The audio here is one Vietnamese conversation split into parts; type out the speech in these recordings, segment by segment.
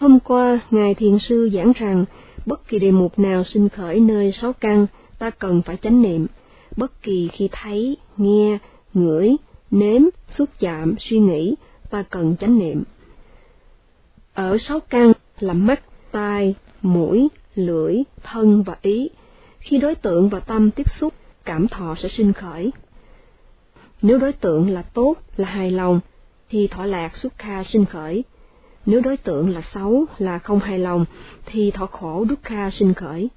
Hôm qua, Ngài Thiền Sư giảng rằng, bất kỳ đề mục nào sinh khởi nơi sáu căn, ta cần phải chánh niệm. Bất kỳ khi thấy, nghe, ngửi, nếm, xúc chạm, suy nghĩ, ta cần chánh niệm. Ở sáu căn là mắt, tai, mũi, lưỡi, thân và ý. Khi đối tượng và tâm tiếp xúc, cảm thọ sẽ sinh khởi. Nếu đối tượng là tốt, là hài lòng, thì thọ lạc xuất kha sinh khởi. Nếu đối tượng là xấu, là không hài lòng, thì thọ khổ đúc kha sinh khởi.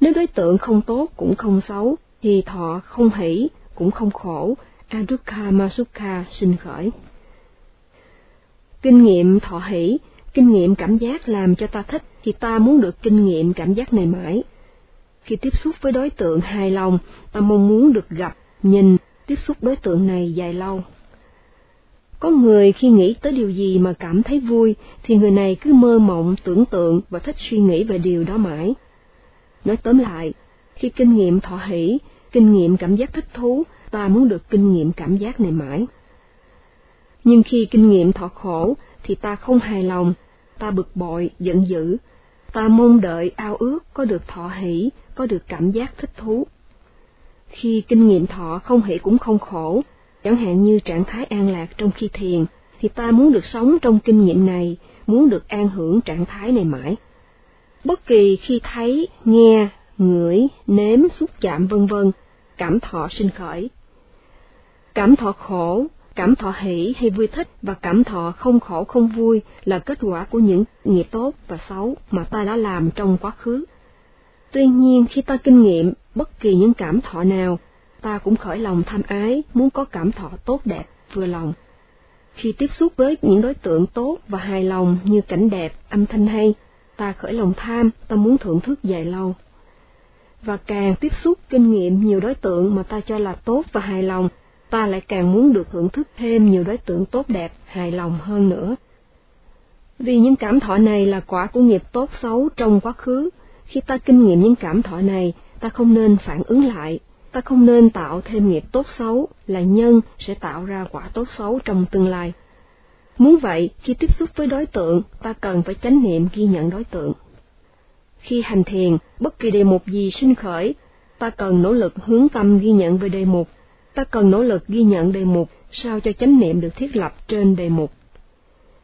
Nếu đối tượng không tốt cũng không xấu, thì thọ không hỷ cũng không khổ, adukha masukha sinh khởi. Kinh nghiệm thọ hỷ, kinh nghiệm cảm giác làm cho ta thích thì ta muốn được kinh nghiệm cảm giác này mãi. Khi tiếp xúc với đối tượng hài lòng, ta mong muốn được gặp, nhìn, tiếp xúc đối tượng này dài lâu. Có người khi nghĩ tới điều gì mà cảm thấy vui, thì người này cứ mơ mộng, tưởng tượng và thích suy nghĩ về điều đó mãi. Nói tóm lại, khi kinh nghiệm thọ hỷ, kinh nghiệm cảm giác thích thú, ta muốn được kinh nghiệm cảm giác này mãi. Nhưng khi kinh nghiệm thọ khổ, thì ta không hài lòng, ta bực bội, giận dữ, ta mong đợi ao ước có được thọ hỷ, có được cảm giác thích thú. Khi kinh nghiệm thọ không hỷ cũng không khổ, chẳng hạn như trạng thái an lạc trong khi thiền, thì ta muốn được sống trong kinh nghiệm này, muốn được an hưởng trạng thái này mãi. Bất kỳ khi thấy, nghe, ngửi, nếm, xúc chạm vân vân, cảm thọ sinh khởi. Cảm thọ khổ, cảm thọ hỷ hay vui thích và cảm thọ không khổ không vui là kết quả của những nghiệp tốt và xấu mà ta đã làm trong quá khứ. Tuy nhiên khi ta kinh nghiệm bất kỳ những cảm thọ nào, ta cũng khởi lòng tham ái, muốn có cảm thọ tốt đẹp, vừa lòng. Khi tiếp xúc với những đối tượng tốt và hài lòng như cảnh đẹp, âm thanh hay, ta khởi lòng tham, ta muốn thưởng thức dài lâu. Và càng tiếp xúc kinh nghiệm nhiều đối tượng mà ta cho là tốt và hài lòng, ta lại càng muốn được hưởng thức thêm nhiều đối tượng tốt đẹp, hài lòng hơn nữa. Vì những cảm thọ này là quả của nghiệp tốt xấu trong quá khứ, khi ta kinh nghiệm những cảm thọ này, ta không nên phản ứng lại, ta không nên tạo thêm nghiệp tốt xấu, là nhân sẽ tạo ra quả tốt xấu trong tương lai. Muốn vậy, khi tiếp xúc với đối tượng, ta cần phải chánh niệm ghi nhận đối tượng. Khi hành thiền, bất kỳ đề mục gì sinh khởi, ta cần nỗ lực hướng tâm ghi nhận về đề mục, ta cần nỗ lực ghi nhận đề mục sao cho chánh niệm được thiết lập trên đề mục.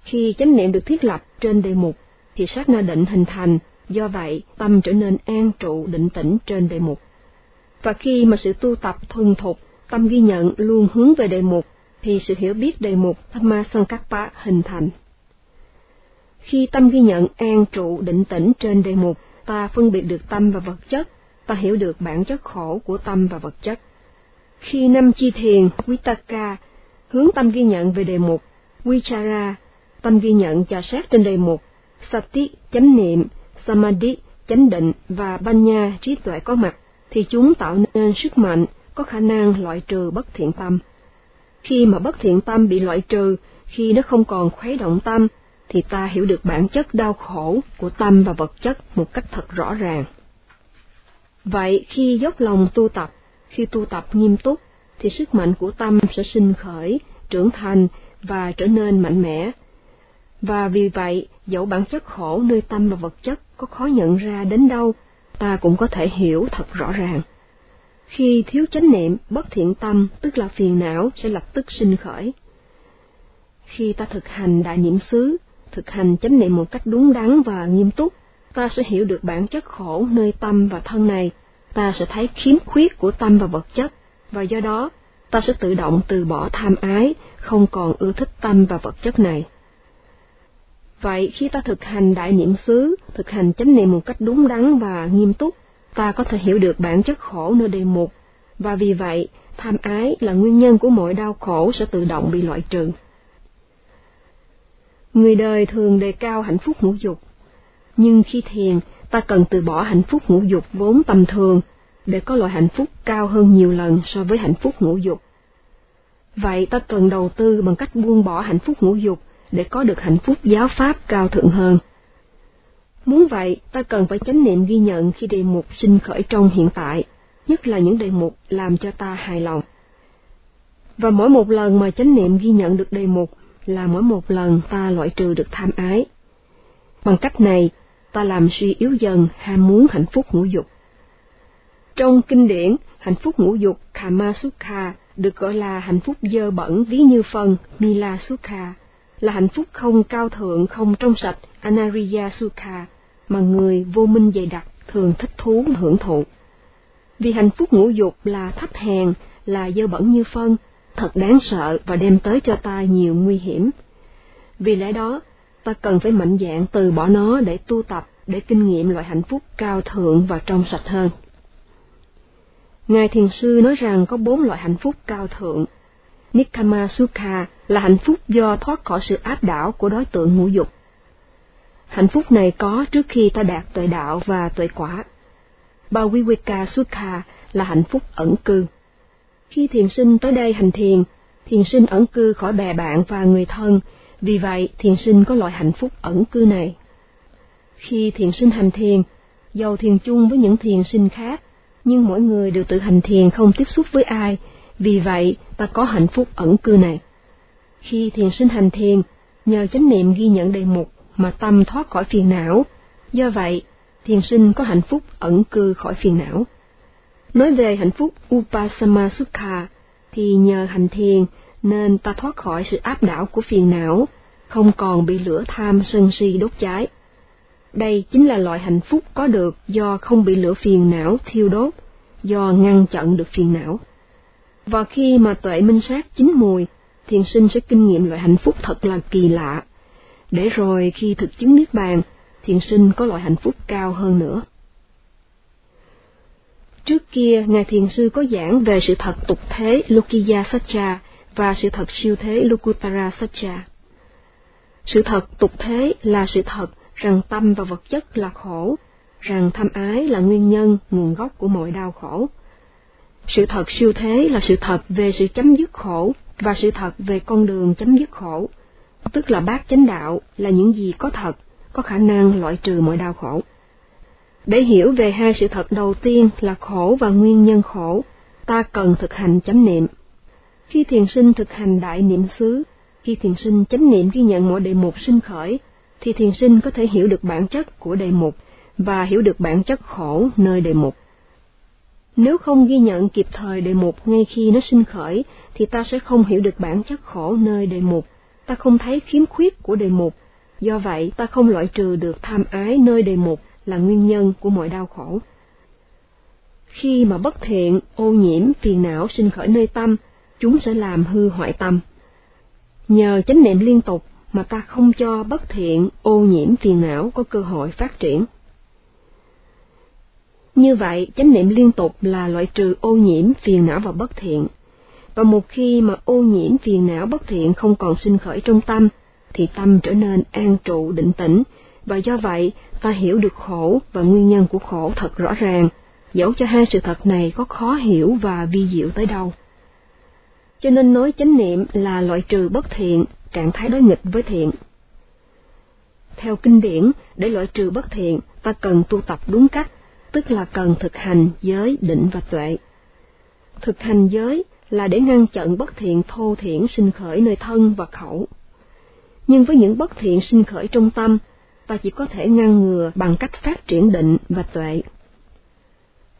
Khi chánh niệm được thiết lập trên đề mục, thì sát na định hình thành, do vậy tâm trở nên an trụ định tĩnh trên đề mục. Và khi mà sự tu tập thuần thục, tâm ghi nhận luôn hướng về đề mục, thì sự hiểu biết đề mục Thamma Sankappa hình thành. Khi tâm ghi nhận an trụ định tĩnh trên đề mục, ta phân biệt được tâm và vật chất, ta hiểu được bản chất khổ của tâm và vật chất. Khi năm chi thiền Vitaka hướng tâm ghi nhận về đề mục Vichara, tâm ghi nhận trà sát trên đề mục Sati chánh niệm, Samadhi chánh định và Banya trí tuệ có mặt, thì chúng tạo nên sức mạnh có khả năng loại trừ bất thiện tâm. Khi mà bất thiện tâm bị loại trừ, khi nó không còn khuấy động tâm, thì ta hiểu được bản chất đau khổ của tâm và vật chất một cách thật rõ ràng. Vậy khi dốc lòng tu tập, khi tu tập nghiêm túc, thì sức mạnh của tâm sẽ sinh khởi, trưởng thành và trở nên mạnh mẽ. Và vì vậy, dẫu bản chất khổ nơi tâm và vật chất có khó nhận ra đến đâu, ta cũng có thể hiểu thật rõ ràng. Khi thiếu chánh niệm, bất thiện tâm, tức là phiền não sẽ lập tức sinh khởi. Khi ta thực hành đại niệm xứ, thực hành chánh niệm một cách đúng đắn và nghiêm túc, ta sẽ hiểu được bản chất khổ nơi tâm và thân này, ta sẽ thấy khiếm khuyết của tâm và vật chất, và do đó ta sẽ tự động từ bỏ tham ái, không còn ưa thích tâm và vật chất này. Vậy khi ta thực hành đại niệm xứ, thực hành chánh niệm một cách đúng đắn và nghiêm túc, ta có thể hiểu được bản chất khổ nơi đề mục, và vì vậy tham ái là nguyên nhân của mọi đau khổ sẽ tự động bị loại trừ. Người đời thường đề cao hạnh phúc ngũ dục, nhưng khi thiền, ta cần từ bỏ hạnh phúc ngũ dục vốn tầm thường để có loại hạnh phúc cao hơn nhiều lần so với hạnh phúc ngũ dục. Vậy ta cần đầu tư bằng cách buông bỏ hạnh phúc ngũ dục để có được hạnh phúc giáo pháp cao thượng hơn. Muốn vậy, ta cần phải chánh niệm ghi nhận khi đề mục sinh khởi trong hiện tại, nhất là những đề mục làm cho ta hài lòng. Và mỗi một lần mà chánh niệm ghi nhận được đề mục là mỗi một lần ta loại trừ được tham ái. Bằng cách này, ta làm suy yếu dần ham muốn hạnh phúc ngũ dục. Trong kinh điển, hạnh phúc ngũ dục Kama Sukha được gọi là hạnh phúc dơ bẩn ví như phần Mila Sukha, là hạnh phúc không cao thượng không trong sạch Anariya Sukha mà người vô minh dày đặc thường thích thú hưởng thụ. Vì hạnh phúc ngũ dục là thấp hèn, là dơ bẩn như phân, thật đáng sợ và đem tới cho ta nhiều nguy hiểm. Vì lẽ đó, ta cần phải mạnh dạn từ bỏ nó để tu tập, để kinh nghiệm loại hạnh phúc cao thượng và trong sạch hơn. Ngài Thiền Sư nói rằng có bốn loại hạnh phúc cao thượng. Nikama Sukha là hạnh phúc do thoát khỏi sự áp đảo của đối tượng ngũ dục. Hạnh phúc này có trước khi ta đạt tuệ đạo và tuệ quả. Bhaviveka Sukha là hạnh phúc ẩn cư. Khi thiền sinh tới đây hành thiền, thiền sinh ẩn cư khỏi bè bạn và người thân, vì vậy thiền sinh có loại hạnh phúc ẩn cư này. Khi thiền sinh hành thiền, dầu thiền chung với những thiền sinh khác, nhưng mỗi người đều tự hành thiền không tiếp xúc với ai, vì vậy ta có hạnh phúc ẩn cư này. Khi thiền sinh hành thiền, nhờ chánh niệm ghi nhận đề mục mà tâm thoát khỏi phiền não, do vậy thiền sinh có hạnh phúc ẩn cư khỏi phiền não. Nói về hạnh phúc Upasama Sukha, thì nhờ hành thiền nên ta thoát khỏi sự áp đảo của phiền não, không còn bị lửa tham sân si đốt cháy. Đây chính là loại hạnh phúc có được do không bị lửa phiền não thiêu đốt, do ngăn chặn được phiền não. Và khi mà tuệ minh sát chín mùi, thiền sinh sẽ kinh nghiệm loại hạnh phúc thật là kỳ lạ. Để rồi khi thực chứng Niết Bàn, thiền sinh có loại hạnh phúc cao hơn nữa. Trước kia, Ngài Thiền Sư có giảng về sự thật tục thế Lokiya Satcha và sự thật siêu thế Lokutara Satcha. Sự thật tục thế là sự thật rằng tâm và vật chất là khổ, rằng tham ái là nguyên nhân, nguồn gốc của mọi đau khổ. Sự thật siêu thế là sự thật về sự chấm dứt khổ và sự thật về con đường chấm dứt khổ, tức là bát chánh đạo là những gì có thật, có khả năng loại trừ mọi đau khổ. Để hiểu về hai sự thật đầu tiên là khổ và nguyên nhân khổ, ta cần thực hành chánh niệm. Khi thiền sinh thực hành đại niệm xứ, khi thiền sinh chánh niệm ghi nhận mọi đề mục sinh khởi, thì thiền sinh có thể hiểu được bản chất của đề mục và hiểu được bản chất khổ nơi đề mục. Nếu không ghi nhận kịp thời đề mục ngay khi nó sinh khởi, thì ta sẽ không hiểu được bản chất khổ nơi đề mục, ta không thấy khiếm khuyết của đề mục, do vậy ta không loại trừ được tham ái nơi đề mục là nguyên nhân của mọi đau khổ. Khi mà bất thiện, ô nhiễm, phiền não sinh khởi nơi tâm, chúng sẽ làm hư hoại tâm. Nhờ chánh niệm liên tục mà ta không cho bất thiện, ô nhiễm phiền não có cơ hội phát triển. Như vậy, chánh niệm liên tục là loại trừ ô nhiễm, phiền não và bất thiện. Và một khi mà ô nhiễm, phiền não, bất thiện không còn sinh khởi trong tâm, thì tâm trở nên an trụ định tĩnh, và do vậy ta hiểu được khổ và nguyên nhân của khổ thật rõ ràng, dẫu cho hai sự thật này có khó hiểu và vi diệu tới đâu. Cho nên nói chánh niệm là loại trừ bất thiện, trạng thái đối nghịch với thiện. Theo kinh điển, để loại trừ bất thiện, ta cần tu tập đúng cách, tức là cần thực hành giới, định và tuệ. Thực hành giới là để ngăn chặn bất thiện thô thiển sinh khởi nơi thân và khẩu. Nhưng với những bất thiện sinh khởi trong tâm, ta chỉ có thể ngăn ngừa bằng cách phát triển định và tuệ.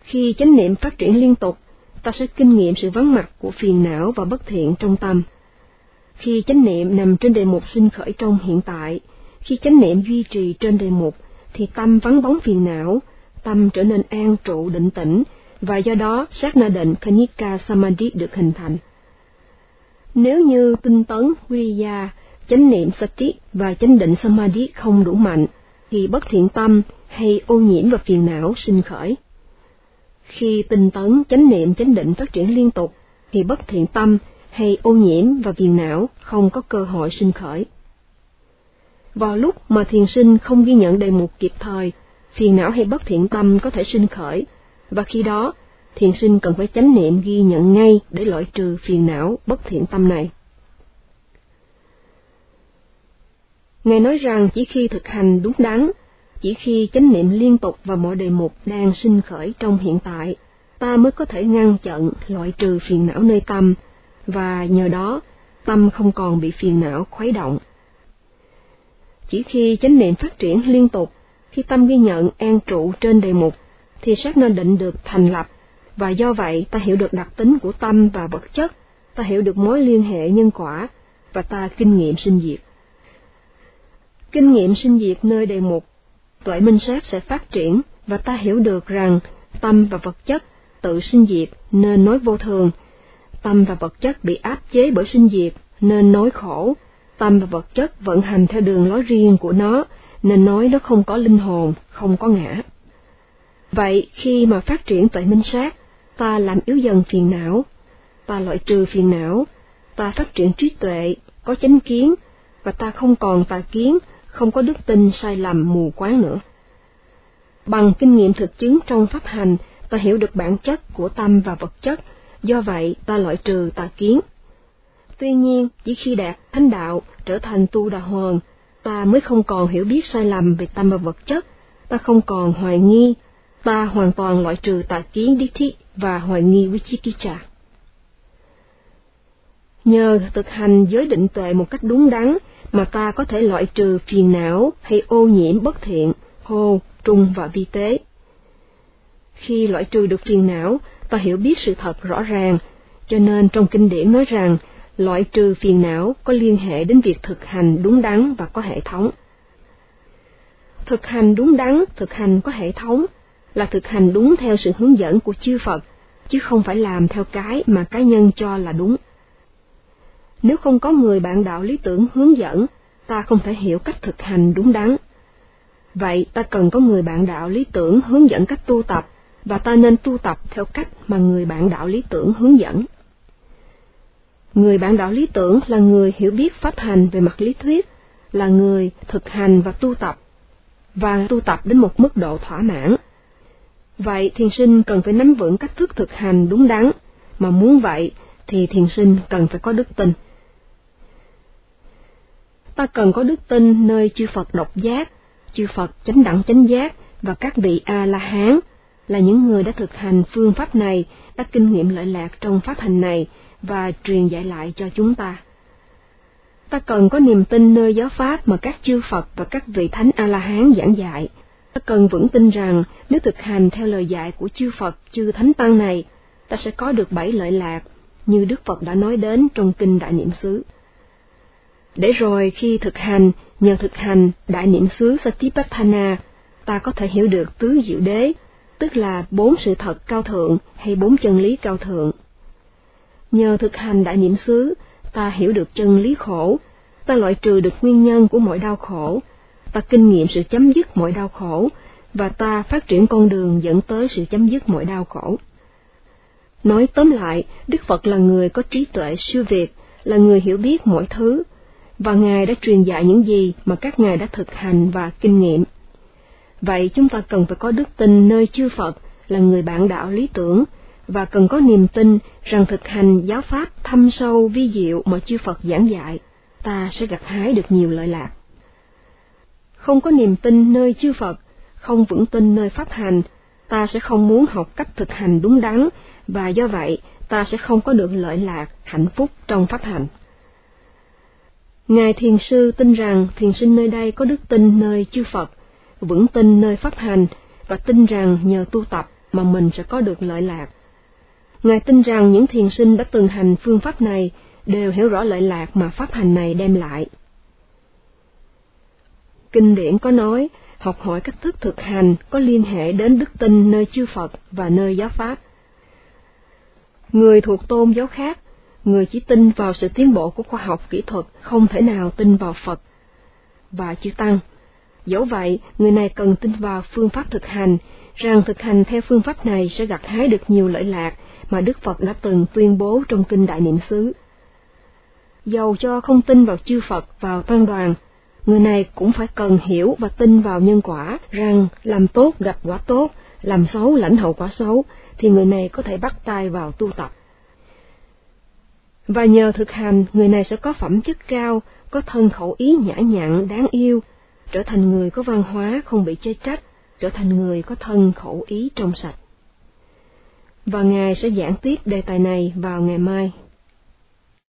Khi chánh niệm phát triển liên tục, ta sẽ kinh nghiệm sự vắng mặt của phiền não và bất thiện trong tâm. Khi chánh niệm nằm trên đề mục sinh khởi trong hiện tại, khi chánh niệm duy trì trên đề mục, thì tâm vắng bóng phiền não, tâm trở nên an trụ định tĩnh, và do đó sát na định Kanika Samadhi được hình thành. Nếu như tinh tấn Viriya, chánh niệm Sati và chánh định Samadhi không đủ mạnh, thì bất thiện tâm hay ô nhiễm và phiền não sinh khởi. Khi tinh tấn chánh niệm chánh định phát triển liên tục, thì bất thiện tâm hay ô nhiễm và phiền não không có cơ hội sinh khởi. Vào lúc mà thiền sinh không ghi nhận đề mục kịp thời, phiền não hay bất thiện tâm có thể sinh khởi, và khi đó, thiền sinh cần phải chánh niệm ghi nhận ngay để loại trừ phiền não bất thiện tâm này. Ngài nói rằng chỉ khi thực hành đúng đắn, chỉ khi chánh niệm liên tục vào mọi đề mục đang sinh khởi trong hiện tại, ta mới có thể ngăn chặn, loại trừ phiền não nơi tâm, và nhờ đó tâm không còn bị phiền não khuấy động. Chỉ khi chánh niệm phát triển liên tục, khi tâm ghi nhận an trụ trên đề mục, thì sát nên định được thành lập, và do vậy ta hiểu được đặc tính của tâm và vật chất, ta hiểu được mối liên hệ nhân quả, và ta kinh nghiệm sinh diệt. Kinh nghiệm sinh diệt nơi đề mục, tuệ minh sát sẽ phát triển, và ta hiểu được rằng tâm và vật chất tự sinh diệt nên nói vô thường, tâm và vật chất bị áp chế bởi sinh diệt nên nói khổ, tâm và vật chất vận hành theo đường lối riêng của nó nên nói nó không có linh hồn, không có ngã. Vậy khi mà phát triển tuệ minh sát, ta làm yếu dần phiền não, ta loại trừ phiền não, ta phát triển trí tuệ, có chánh kiến, và ta không còn tà kiến, không có đức tin sai lầm mù quáng nữa. Bằng kinh nghiệm thực chứng trong pháp hành, ta hiểu được bản chất của tâm và vật chất, do vậy ta loại trừ tà kiến. Tuy nhiên, chỉ khi đạt thánh đạo trở thành tu đà hoàng, ta mới không còn hiểu biết sai lầm về tâm và vật chất, ta không còn hoài nghi, ta hoàn toàn loại trừ tà kiến đi thị và hoài nghi Vichikicha. Nhờ thực hành giới định tuệ một cách đúng đắn mà ta có thể loại trừ phiền não hay ô nhiễm bất thiện, hô, trung và vi tế. Khi loại trừ được phiền não, ta hiểu biết sự thật rõ ràng, cho nên trong kinh điển nói rằng loại trừ phiền não có liên hệ đến việc thực hành đúng đắn và có hệ thống. Thực hành đúng đắn, thực hành có hệ thống là thực hành đúng theo sự hướng dẫn của chư Phật, chứ không phải làm theo cái mà cá nhân cho là đúng. Nếu không có người bạn đạo lý tưởng hướng dẫn, ta không thể hiểu cách thực hành đúng đắn. Vậy ta cần có người bạn đạo lý tưởng hướng dẫn cách tu tập, và ta nên tu tập theo cách mà người bạn đạo lý tưởng hướng dẫn. Người bạn đạo lý tưởng là người hiểu biết pháp hành về mặt lý thuyết, là người thực hành và tu tập, và tu tập đến một mức độ thỏa mãn. Vậy thiền sinh cần phải nắm vững cách thức thực hành đúng đắn, mà muốn vậy thì thiền sinh cần phải có đức tin. Ta cần có đức tin nơi chư Phật độc giác, chư Phật chánh đẳng chánh giác và các vị A-la-hán là những người đã thực hành phương pháp này, đã kinh nghiệm lợi lạc trong pháp hành này và truyền dạy lại cho chúng ta. Ta cần có niềm tin nơi giáo pháp mà các chư Phật và các vị thánh A-la-hán giảng dạy. Ta cần vững tin rằng nếu thực hành theo lời dạy của chư Phật, chư thánh tăng này, ta sẽ có được bảy lợi lạc, như Đức Phật đã nói đến trong kinh Đại Niệm xứ. Để rồi khi thực hành, nhờ thực hành Đại Niệm xứ Satipatthana, ta có thể hiểu được tứ diệu đế, tức là bốn sự thật cao thượng hay bốn chân lý cao thượng. Nhờ thực hành đại niệm xứ, ta hiểu được chân lý khổ, ta loại trừ được nguyên nhân của mọi đau khổ, ta kinh nghiệm sự chấm dứt mọi đau khổ, và ta phát triển con đường dẫn tới sự chấm dứt mọi đau khổ. Nói tóm lại, Đức Phật là người có trí tuệ siêu việt, là người hiểu biết mọi thứ, và Ngài đã truyền dạy những gì mà các Ngài đã thực hành và kinh nghiệm. Vậy chúng ta cần phải có đức tin nơi chư Phật là người bạn đạo lý tưởng, và cần có niềm tin rằng thực hành giáo pháp thâm sâu vi diệu mà chư Phật giảng dạy, ta sẽ gặt hái được nhiều lợi lạc. Không có niềm tin nơi chư Phật, không vững tin nơi pháp hành, ta sẽ không muốn học cách thực hành đúng đắn, và do vậy ta sẽ không có được lợi lạc, hạnh phúc trong pháp hành. Ngài Thiền Sư tin rằng thiền sinh nơi đây có đức tin nơi chư Phật, vững tin nơi pháp hành, và tin rằng nhờ tu tập mà mình sẽ có được lợi lạc. Ngài tin rằng những thiền sinh đã từng hành phương pháp này đều hiểu rõ lợi lạc mà pháp hành này đem lại. Kinh điển có nói, học hỏi cách thức thực hành có liên hệ đến đức tin nơi chư Phật và nơi giáo pháp. Người thuộc tôn giáo khác, người chỉ tin vào sự tiến bộ của khoa học kỹ thuật không thể nào tin vào Phật và chư Tăng. Dẫu vậy, người này cần tin vào phương pháp thực hành, rằng thực hành theo phương pháp này sẽ gặt hái được nhiều lợi lạc mà Đức Phật đã từng tuyên bố trong kinh Đại Niệm xứ. Dầu cho không tin vào chư Phật, vào tăng đoàn, người này cũng phải cần hiểu và tin vào nhân quả, rằng làm tốt gặp quả tốt, làm xấu lãnh hậu quả xấu, thì người này có thể bắt tay vào tu tập. Và nhờ thực hành, người này sẽ có phẩm chất cao, có thân khẩu ý nhã nhặn, đáng yêu, trở thành người có văn hóa không bị chê trách, trở thành người có thân khẩu ý trong sạch và Ngài sẽ giảng tiếp đề tài này vào ngày mai.